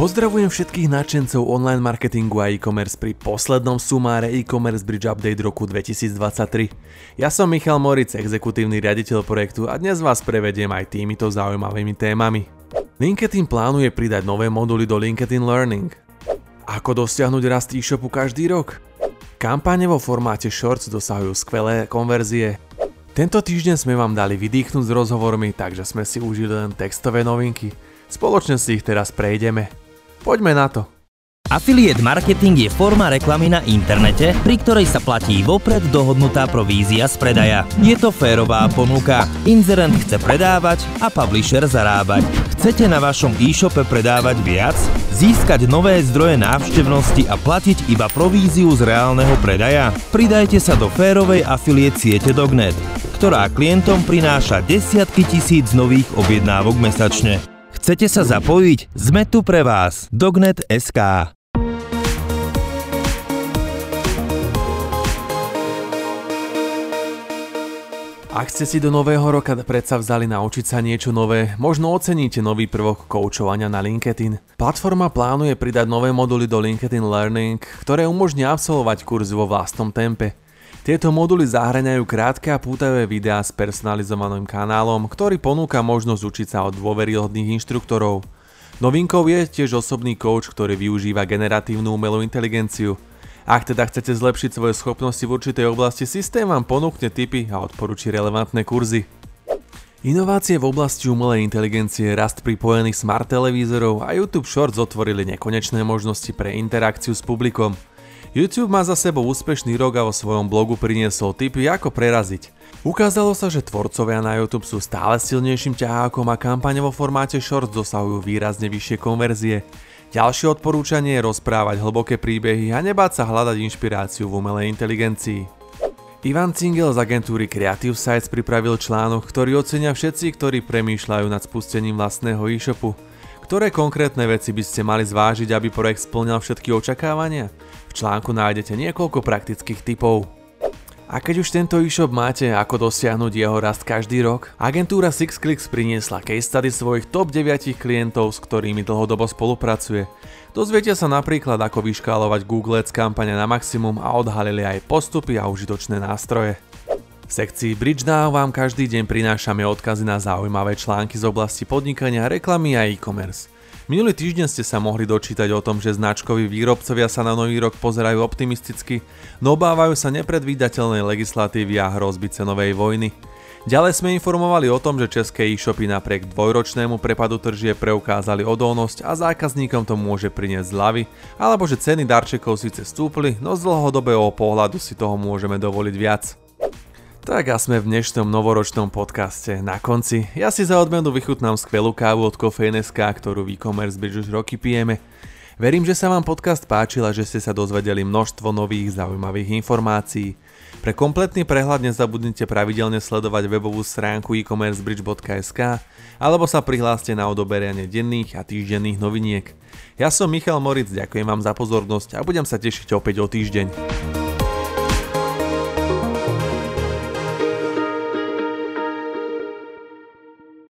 Pozdravujem všetkých nadšencov online marketingu a e-commerce pri poslednom sumáre e-commerce Bridge Update roku 2023. Ja som Michal Moric, exekutívny riaditeľ projektu a dnes vás prevediem aj týmito zaujímavými témami. LinkedIn plánuje pridať nové moduly do LinkedIn Learning. Ako dosiahnuť rast e-shopu každý rok? Kampane vo formáte Shorts dosahujú skvelé konverzie. Tento týždeň sme vám dali vydýchnuť s rozhovormi, takže sme si užili len textové novinky. Spoločne si ich teraz prejdeme. Poďme na to. Affiliate marketing je forma reklamy na internete, pri ktorej sa platí vopred dohodnutá provízia z predaja. Je to férová ponuka. Inzerent chce predávať a publisher zarábať. Chcete na vašom e-shope predávať viac? Získať nové zdroje návštevnosti a platiť iba províziu z reálneho predaja? Pridajte sa do férovej affiliate siete Dognet, ktorá klientom prináša desiatky tisíc nových objednávok mesačne. Chcete sa zapojiť? Sme tu pre vás. Dognet.sk Ak ste si do nového roka predsa vzali naučiť sa niečo nové, možno oceníte nový prvok koučovania na LinkedIn. Platforma plánuje pridať nové moduly do LinkedIn Learning, ktoré umožnia absolvovať kurzy vo vlastnom tempe. Tieto moduly zahraňajú krátke a pútavé videá s personalizovaným kanálom, ktorý ponúka možnosť učiť sa od dôveryhodných inštruktorov. Novinkou je tiež osobný coach, ktorý využíva generatívnu umelú inteligenciu. Ak teda chcete zlepšiť svoje schopnosti v určitej oblasti, systém vám ponúkne tipy a odporúči relevantné kurzy. Inovácie v oblasti umelej inteligencie, rast pripojených smart televízorov a YouTube Shorts otvorili nekonečné možnosti pre interakciu s publikom – YouTube má za sebou úspešný rok a vo svojom blogu priniesol tipy ako preraziť. Ukázalo sa, že tvorcovia na YouTube sú stále silnejším ťahákom a kampane vo formáte Shorts dosahujú výrazne vyššie konverzie. Ďalšie odporúčanie je rozprávať hlboké príbehy a nebáť sa hľadať inšpiráciu v umelej inteligencii. Ivan Cingel z agentúry Creative Sites pripravil článok, ktorý ocenia všetci, ktorí premýšľajú nad spustením vlastného e-shopu. Ktoré konkrétne veci by ste mali zvážiť, aby projekt splňal všetky očakávania? V článku nájdete niekoľko praktických typov. A keď už tento e-shop máte, ako dosiahnuť jeho rast každý rok, agentúra SixClicks priniesla case study svojich top 9 klientov, s ktorými dlhodobo spolupracuje. Dozviete sa napríklad, ako vyškálovať Google Ads kampane na maximum a odhalili aj postupy a užitočné nástroje. V sekcii Bridge Now vám každý deň prinášame odkazy na zaujímavé články z oblasti podnikania, reklamy a e-commerce. Minulý týždeň ste sa mohli dočítať o tom, že značkoví výrobcovia sa na nový rok pozerajú optimisticky, no obávajú sa nepredvídateľnej legislatívy a hrozby cenovej vojny. Ďalej sme informovali o tom, že české e-shopy napriek dvojročnému prepadu tržie preukázali odolnosť a zákazníkom to môže priniesť zľavy, alebo že ceny darčekov síce stúpli, no z dlhodobého pohľadu si toho môžeme dovoliť viac. Tak a sme v dnešnom novoročnom podcaste na konci. Ja si za odmenu vychutnám skvelú kávu od Cafe.sk, ktorú v e-commerce Bridge už roky pijeme. Verím, že sa vám podcast páčil a že ste sa dozvedeli množstvo nových zaujímavých informácií. Pre kompletný prehľad nezabudnite pravidelne sledovať webovú stránku e-commercebridge.sk alebo sa prihláste na odoberanie denných a týždenných noviniek. Ja som Michal Moric, ďakujem vám za pozornosť a budem sa tešiť opäť o týždeň.